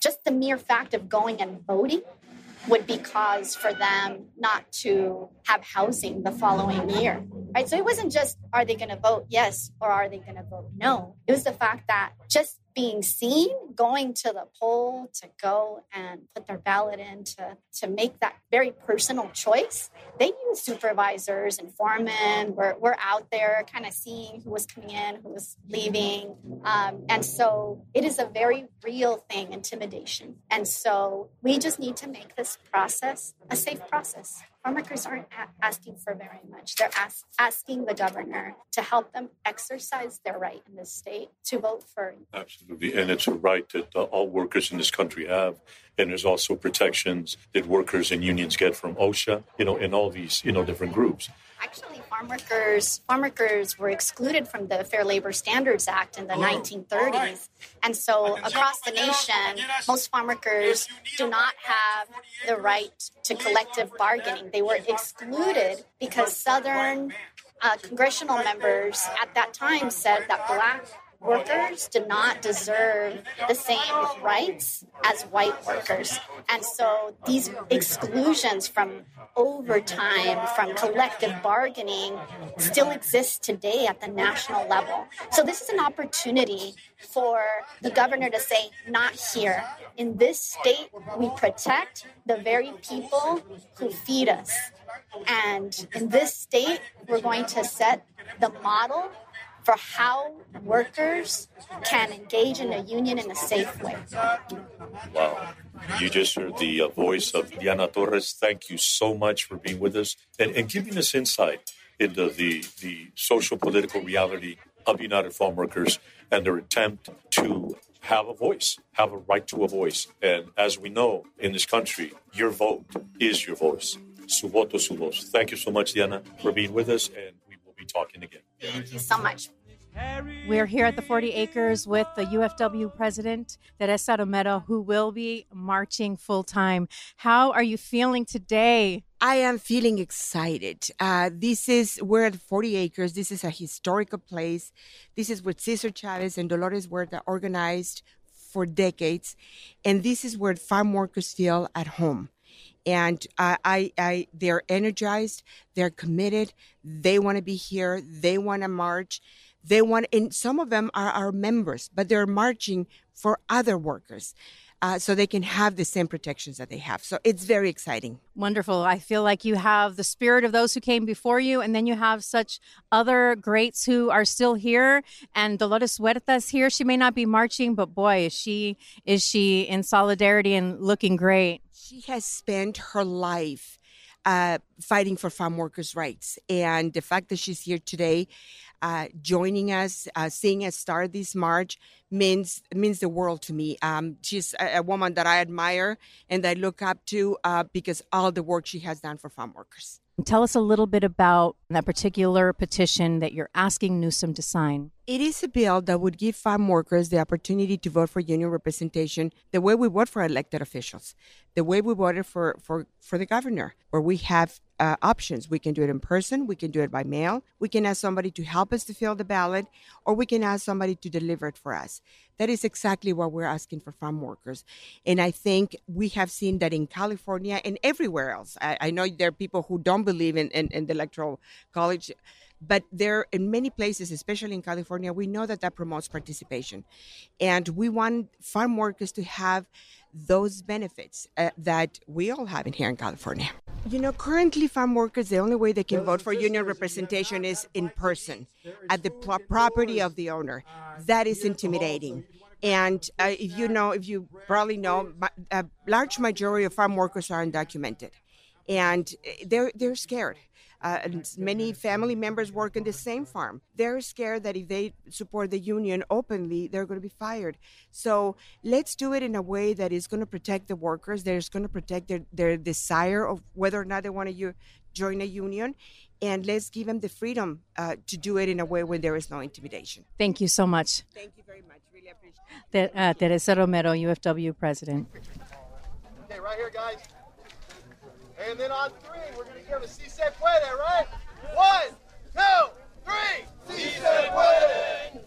just the mere fact of going and voting would be cause for them not to have housing the following year. Right? So it wasn't just are they going to vote yes or are they going to vote no. It was the fact that just being seen, going to the poll to go and put their ballot in to, to make that very personal choice. They knew supervisors and foremen were, were out there kind of seeing who was coming in, who was leaving. Um, and so it is a very real thing, intimidation. And so we just need to make this process a safe process farmworkers aren't a- asking for very much. They're as- asking the governor to help them exercise their right in this state to vote for. Absolutely. And it's a right that uh, all workers in this country have. And there's also protections that workers and unions get from OSHA, you know, in all these, you know, different groups. Actually, farm workers farm workers were excluded from the Fair Labor Standards Act in the 1930s, and so across the nation, most farm workers do not have the right to collective bargaining. They were excluded because Southern uh, congressional members at that time said that black workers did not deserve the same rights as white workers. And so these exclusions from overtime, from collective bargaining, still exist today at the national level. So this is an opportunity for the governor to say, not here. In this state, we protect the very people who feed us. And in this state, we're going to set the model for how workers can engage in a union in a safe way. Wow. You just heard the uh, voice of Diana Torres. Thank you so much for being with us and, and giving us insight into the, the social political reality of United Farm Workers and their attempt to have a voice, have a right to a voice. And as we know in this country, your vote is your voice. Su voto, su voz. Thank you so much, Diana, for being with us, and be talking again. Thank you so much. We're here at the 40 Acres with the UFW president, Teresa Romero, who will be marching full time. How are you feeling today? I am feeling excited. Uh, this is, we're at 40 Acres. This is a historical place. This is where Cesar Chavez and Dolores Huerta organized for decades. And this is where farm workers feel at home and I, I, I, they're energized, they're committed, they want to be here, they want to march, they want, and some of them are our members, but they're marching for other workers. Uh, so they can have the same protections that they have. So it's very exciting. Wonderful. I feel like you have the spirit of those who came before you, and then you have such other greats who are still here. And Dolores Huerta's here. She may not be marching, but boy, is she is she in solidarity and looking great. She has spent her life uh, fighting for farm workers' rights, and the fact that she's here today, uh, joining us, uh, seeing us start this march means means the world to me. Um, she's a, a, woman that I admire and I look up to uh, because all the work she has done for farm workers. Tell us a little bit about that particular petition that you're asking Newsom to sign. It is a bill that would give farm workers the opportunity to vote for union representation the way we vote for elected officials, the way we voted for, for, for the governor, where we have uh, options. We can do it in person, we can do it by mail, we can ask somebody to help us to fill the ballot, or we can ask somebody to deliver it for us. That is exactly what we're asking for farm workers. And I think we have seen that in California and everywhere else. I, I know there are people who don't believe in, in, in the electoral college but there in many places especially in california we know that that promotes participation and we want farm workers to have those benefits uh, that we all have in here in california you know currently farm workers the only way they can vote for union representation is in person at the pl- property of the owner. That is intimidating. and uh, if you know if you probably know a large majority of farm workers are undocumented. And uh, they're they're scared uh, and many family members work in the same farm. They're scared that if they support the union openly, they're going to be fired. So let's do it in a way that is going to protect the workers. That is going to protect their, their desire of whether or not they want to join a union. And let's give them the freedom uh, to do it in a way where there is no intimidation. Thank you so much. Thank you very much. Really appreciate it. Uh, Teresa Romero, UFW president. Okay, right here, guys. And then on three, we're going to give a si se puede, right? One, two, three. Si se puede.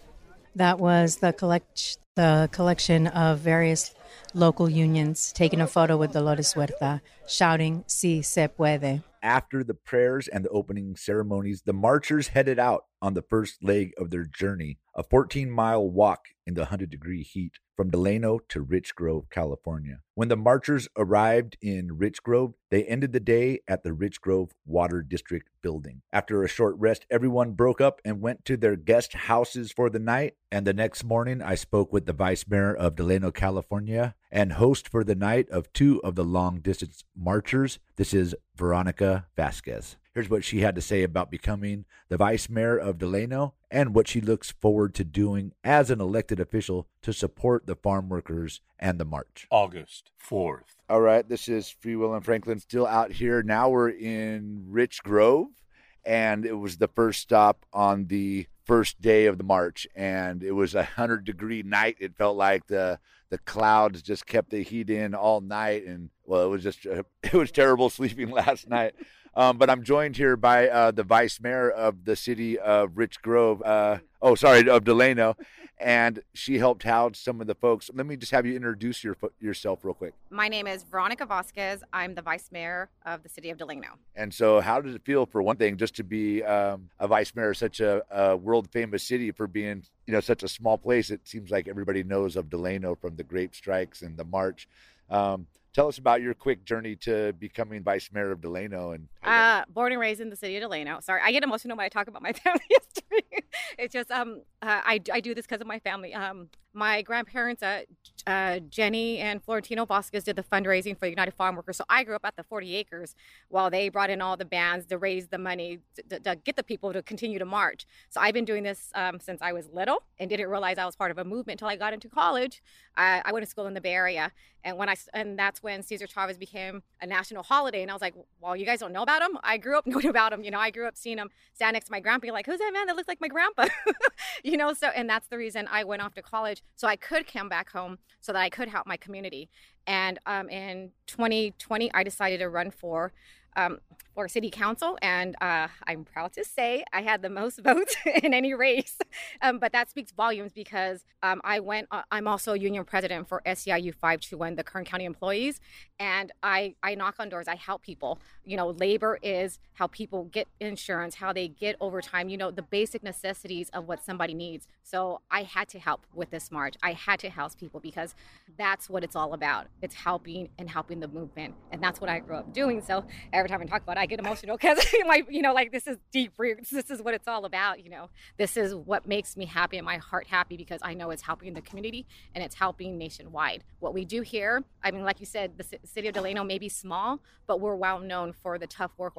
That was the collect the collection of various local unions taking a photo with Dolores Huerta, shouting "Si se puede." After the prayers and the opening ceremonies, the marchers headed out on the first leg of their journey, a 14 mile walk in the 100 degree heat from Delano to Richgrove, California. When the marchers arrived in Richgrove, they ended the day at the Richgrove Water District building. After a short rest, everyone broke up and went to their guest houses for the night. And the next morning, I spoke with the vice mayor of Delano, California, and host for the night of two of the long distance marchers. This is Veronica Vasquez. Here's what she had to say about becoming the vice mayor of Delano and what she looks forward to doing as an elected official to support the farm workers and the march. August 4th. All right, this is Free Will and Franklin still out here. Now we're in Richgrove, and it was the first stop on the first day of the march, and it was a hundred degree night. It felt like the the clouds just kept the heat in all night, and well, it was just [LAUGHS] it was terrible sleeping last night. Um, but I'm joined here by uh, the vice mayor of the city of Richgrove. Uh, oh, sorry, of Delano, and she helped house some of the folks. Let me just have you introduce your, yourself real quick. My name is Veronica Vasquez. I'm the vice mayor of the city of Delano. And so, how does it feel, for one thing, just to be um, a vice mayor of such a, a world famous city for being, you know, such a small place? It seems like everybody knows of Delano from the grape strikes and the march. Um, tell us about your quick journey to becoming vice mayor of Delano and uh, born and raised in the city of Delano. Sorry, I get emotional when I talk about my [LAUGHS] family history. it's just um uh, I, I do this because of my family. Um, my grandparents, uh, uh, Jenny and Florentino Vasquez, did the fundraising for United Farm Workers. So I grew up at the 40 acres while they brought in all the bands to raise the money to, to get the people to continue to march. So I've been doing this um, since I was little and didn't realize I was part of a movement until I got into college. I, I went to school in the Bay Area, and when I and that's when Cesar Chavez became a national holiday. And I was like, well, you guys don't know about him? I grew up [LAUGHS] knowing about him. You know, I grew up seeing him stand next to my grandpa, like, who's that man that looks like my grandpa? [LAUGHS] you know, so and that's the reason I went off to college so I could come back home so that I could help my community. And um, in 2020, I decided to run for um, for city council, and uh, I'm proud to say I had the most [LAUGHS] votes in any race. Um, but that speaks volumes because um, I went. Uh, I'm also union president for SEIU 521, the Kern County employees, and I I knock on doors. I help people. You know, labor is how people get insurance, how they get overtime. You know, the basic necessities of what somebody needs. So I had to help with this march. I had to house people because that's what it's all about. It's helping and helping the movement, and that's what I grew up doing. So every time I talk about it, I get emotional because [LAUGHS] like you know, like this is deep roots. This is what it's all about. You know, this is what makes me happy and my heart happy because I know it's helping the community and it's helping nationwide. What we do here, I mean, like you said, the city of Delano may be small, but we're well known for the tough work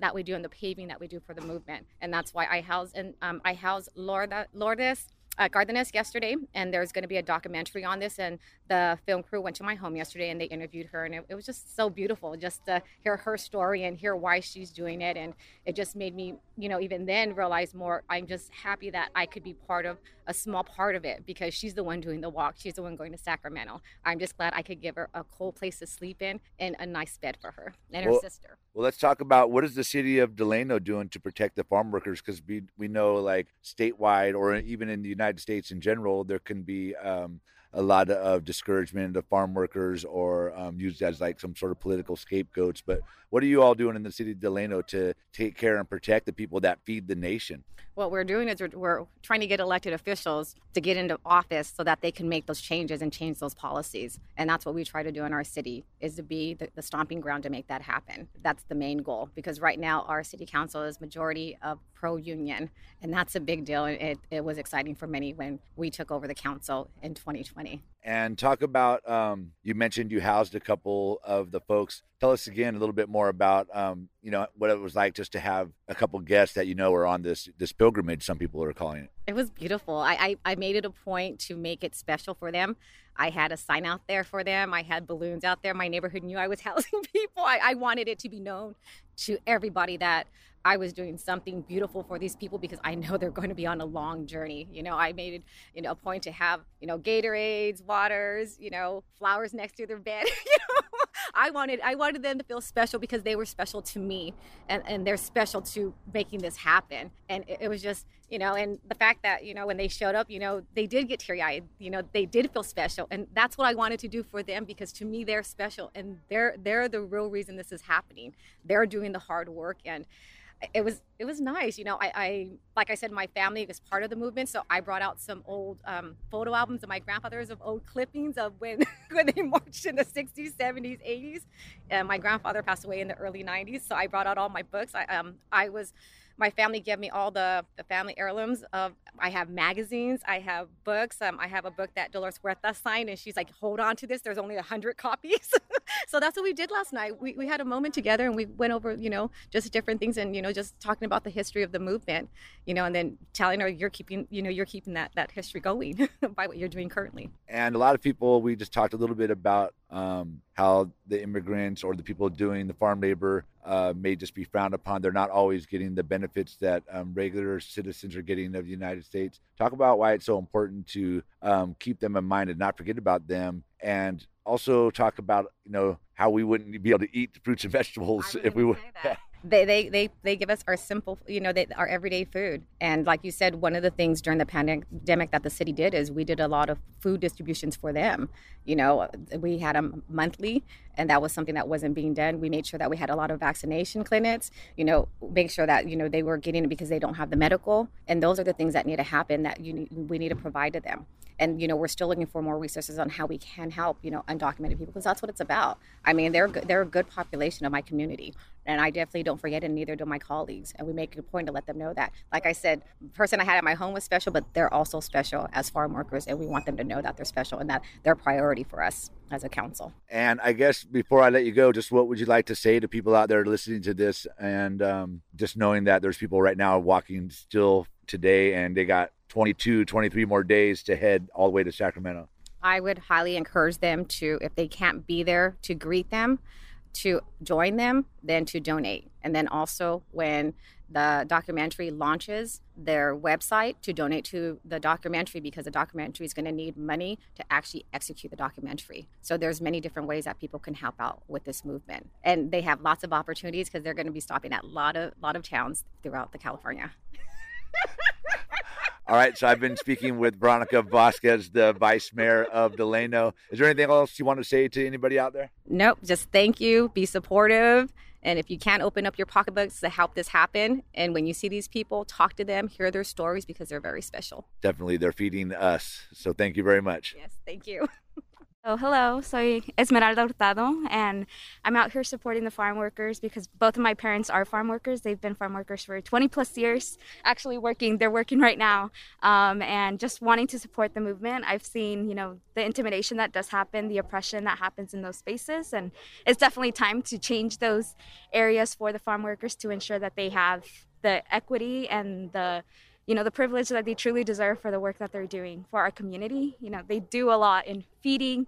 that we do and the paving that we do for the movement, and that's why I house and um, I house Lourdes Uh, at Gardenas yesterday, and there's going to be a documentary on this. And the film crew went to my home yesterday, and they interviewed her, and it, it was just so beautiful just to hear her story and hear why she's doing it. And it just made me, you know, even then realize more. I'm just happy that I could be part of a small part of it because she's the one doing the walk. She's the one going to Sacramento. I'm just glad I could give her a cool place to sleep in and a nice bed for her and her sister. Well, let's talk about what is the city of Delano doing to protect the farm workers because we we know like statewide or even in the United States in general there can be um, a lot of discouragement of farm workers or um, used as like some sort of political scapegoats. But what are you all doing in the city of Delano to take care and protect the people that feed the nation? what we're doing is we're, we're trying to get elected officials to get into office so that they can make those changes and change those policies and that's what we try to do in our city is to be the, the stomping ground to make that happen that's the main goal because right now our city council is majority of pro-union and that's a big deal and it, it was exciting for many when we took over the council in 2020 and talk about um, you mentioned you housed a couple of the folks tell us again a little bit more about um, you know what it was like just to have a couple guests that you know are on this this pilgrimage some people are calling it It was beautiful. I, I, I made it a point to make it special for them. I had a sign out there for them. I had balloons out there. My neighborhood knew I was [LAUGHS] housing people. I, I wanted it to be known to everybody that I was doing something beautiful for these people because I know they're going to be on a long journey. You know, I made it, you know, a point to have, you know, Gatorades, waters, you know, flowers next to their bed. [LAUGHS] you know, I wanted I wanted them to feel special because they were special to me and, and they're special to making this happen. And it, it was just, you know, and the fact that, you know, when they showed up, you know, they did get teary eyed, you know, they did feel special. And that's what I wanted to do for them because to me they're special and they're they're the real reason this is happening. They're doing the hard work and it was it was nice you know I, I like i said my family was part of the movement so i brought out some old um, photo albums of my grandfathers of old clippings of when [LAUGHS] when they marched in the 60s 70s 80s and my grandfather passed away in the early 90s so i brought out all my books i um i was my family gave me all the, the family heirlooms of i have magazines i have books um, i have a book that dolores huerta signed and she's like hold on to this there's only 100 copies. [LAUGHS] So that's what we did last night. We, we had a moment together and we went over you know just different things and you know just talking about the history of the movement you know and then telling her you're keeping you know you're keeping that that history going [LAUGHS] by what you're doing currently. And a lot of people we just talked a little bit about um, how the immigrants or the people doing the farm labor uh, may just be frowned upon. They're not always getting the benefits that um, regular citizens are getting of the united states. Talk about why it's so important to um, keep them in mind and not forget about them. And also talk about you know how we wouldn't be able to eat the fruits and vegetables if we would [LAUGHS] they, they they they give us our simple you know they, our everyday food. And like you said one of the things during the pandemic that the city did is we did a lot of food distributions for them. You know we had them monthly and that was something that wasn't being done. We made sure that we had a lot of vaccination clinics you know make sure that you know they were getting it because they don't have the medical. And those are the things that need to happen that you we need to provide to them and you know we're still looking for more resources on how we can help you know undocumented people because that's what it's about. I mean they're they're a good population of my community and i definitely don't forget and neither do my colleagues and we make a point to let them know that. Like i said the person i had at my home was special but they're also special as farm workers and we want them to know that they're special and that they're a priority for us as a council. And I guess before I let you go, just what would you like to say to people out there listening to this and um, just knowing that there's people right now walking still today and they got 22, 23 more days to head all the way to Sacramento? I would highly encourage them to, if they can't be there to greet them, to join them, then to donate. And then also when the documentary launches their website to donate to the documentary because the documentary is going to need money to actually execute the documentary. So there's many different ways that people can help out with this movement. And they have lots of opportunities because they're going to be stopping at a lot of lot of towns throughout the California. [LAUGHS] All right, so I've been speaking with Veronica Vasquez, the vice mayor of Delano. Is there anything else you want to say to anybody out there? Nope, just thank you, be supportive. And if you can't open up your pocketbooks to help this happen, and when you see these people, talk to them, hear their stories because they're very special. Definitely, they're feeding us. So thank you very much. Yes, thank you. [LAUGHS] Oh, hello. Soy Esmeralda Hurtado, and I'm out here supporting the farm workers because both of my parents are farm workers. They've been farm workers for 20 plus years, actually working. They're working right now, um, and just wanting to support the movement. I've seen, you know, the intimidation that does happen, the oppression that happens in those spaces, and it's definitely time to change those areas for the farm workers to ensure that they have the equity and the you know, the privilege that they truly deserve for the work that they're doing for our community. You know, they do a lot in feeding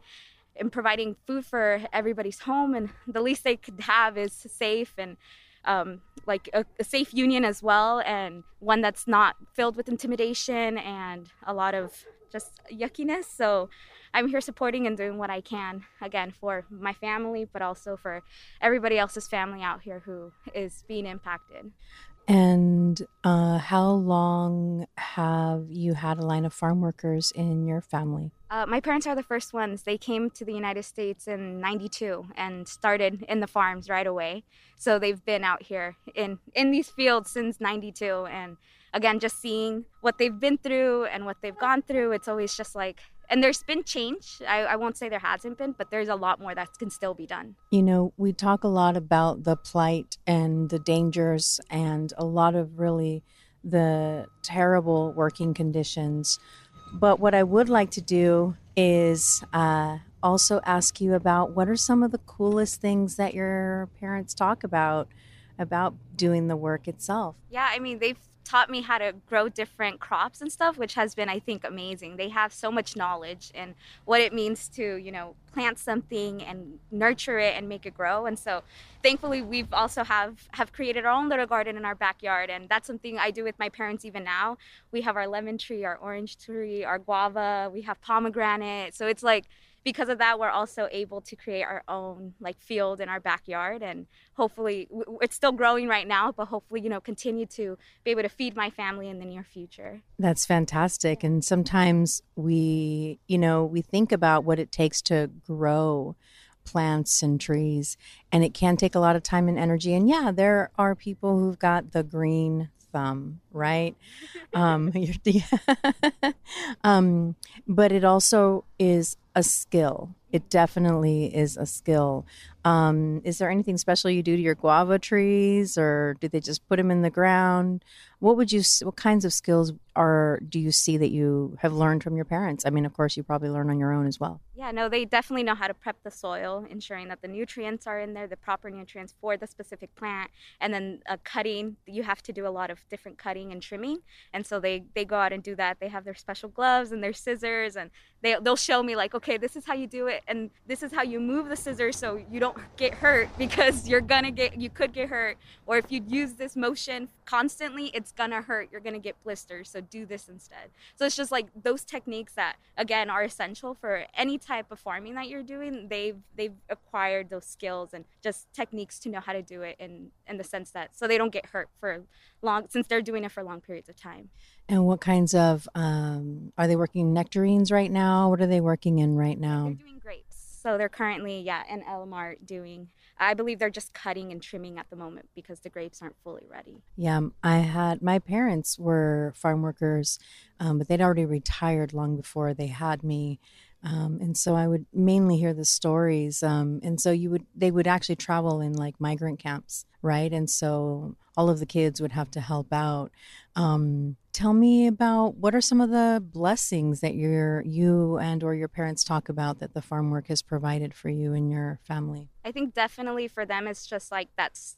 and providing food for everybody's home, and the least they could have is safe and um, like a, a, safe union as well, and one that's not filled with intimidation and a lot of just yuckiness. So I'm here supporting and doing what I can again for my family, but also for everybody else's family out here who is being impacted. And uh, how long have you had a line of farm workers in your family? Uh, my parents are the first ones. They came to the United States in '92 and started in the farms right away. So they've been out here in in these fields since '92. And again, just seeing what they've been through and what they've gone through, it's always just like and there's been change. I, I, won't say there hasn't been, but there's a lot more that can still be done. You know, we talk a lot about the plight and the dangers and a lot of really the terrible working conditions. But what I would like to do is uh, also ask you about what are some of the coolest things that your parents talk about about doing the work itself. Yeah, I mean, they've taught me how to grow different crops and stuff, which has been, I think, amazing. They have so much knowledge and what it means to, you know, plant something and nurture it and make it grow. And so, thankfully, we've also have have created our own little garden in our backyard, and that's something I do with my parents even now. We have our lemon tree, our orange tree, our guava. We have pomegranate. So it's like because of that, we're also able to create our own like field in our backyard, and hopefully, it's still growing right now, but hopefully, you know, continue to be able to feed my family in the near future. That's fantastic. And sometimes we, you know, we think about what it takes to grow plants and trees, and it can take a lot of time and energy. And yeah, there are people who've got the green thumb, right? [LAUGHS] Um, [LAUGHS] [LAUGHS] um, but it also is a skill. It definitely is a skill. Um, is there anything special you do to your guava trees, or do they just put them in the ground? What would you? What kinds of skills are do you see that you have learned from your parents? I mean, of course, you probably learn on your own as well. Yeah, no, they definitely know how to prep the soil, ensuring that the nutrients are in there, the proper nutrients for the specific plant, and then cutting. You have to do a lot of different cutting and trimming, and so they they go out and do that. They have their special gloves and their scissors, and they they'll show me like, okay, this is how you do it, and this is how you move the scissors so you don't get hurt [LAUGHS] because you're gonna get you could get hurt. Or if you use this motion constantly it's gonna hurt. You're gonna get blisters. So do this instead. So it's just like those techniques that again are essential for any type of farming that you're doing. They've they've acquired those skills and just techniques to know how to do it in in the sense that so they don't get hurt for long since they're doing it for long periods of time. And what kinds of um, are they working nectarines right now? What are they working in right now? They're doing so they're currently, yeah, in Earlimart doing. I believe they're just cutting and trimming at the moment because the grapes aren't fully ready. Yeah, I had my parents were farm workers, um, but they'd already retired long before they had me. Um, and so I would mainly hear the stories. Um, and so you would, they would actually travel in like migrant camps, right? And so all of the kids would have to help out. Um, tell me about what are some of the blessings that your you and or your parents talk about that the farm work has provided for you and your family. I think definitely for them it's just like that's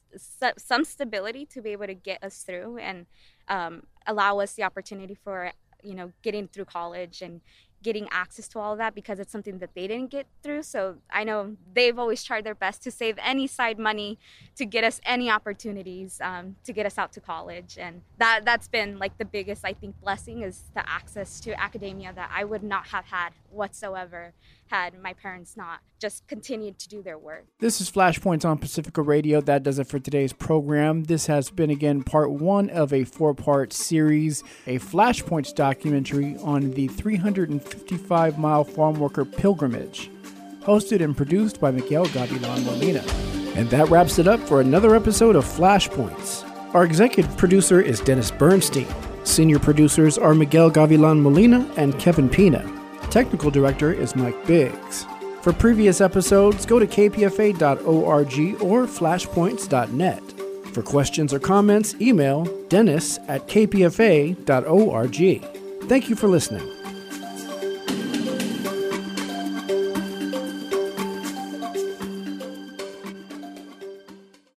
some stability to be able to get us through and um, allow us the opportunity for you know getting through college and getting access to all that because it's something that they didn't get through. So I know they've always tried their best to save any side money to get us any opportunities um, to get us out to college, and that that's been like the biggest I think blessing is the access to academia that I would not have had whatsoever had my parents not just continued to do their work. This is Flashpoints on Pacifica Radio. That does it for today's program. This has been again part one of a four part series, a Flashpoints documentary on the 355 mile farm worker pilgrimage, hosted and produced by Miguel Gavilan Molina. And that wraps it up for another episode of Flashpoints. Our executive producer is Dennis Bernstein. Senior producers are Miguel Gavilan Molina and Kevin Pina. Technical director is Mike Biggs. For previous episodes, go to kpfa.org or flashpoints.net. For questions or comments, email dennis at kpfa.org. Thank you for listening.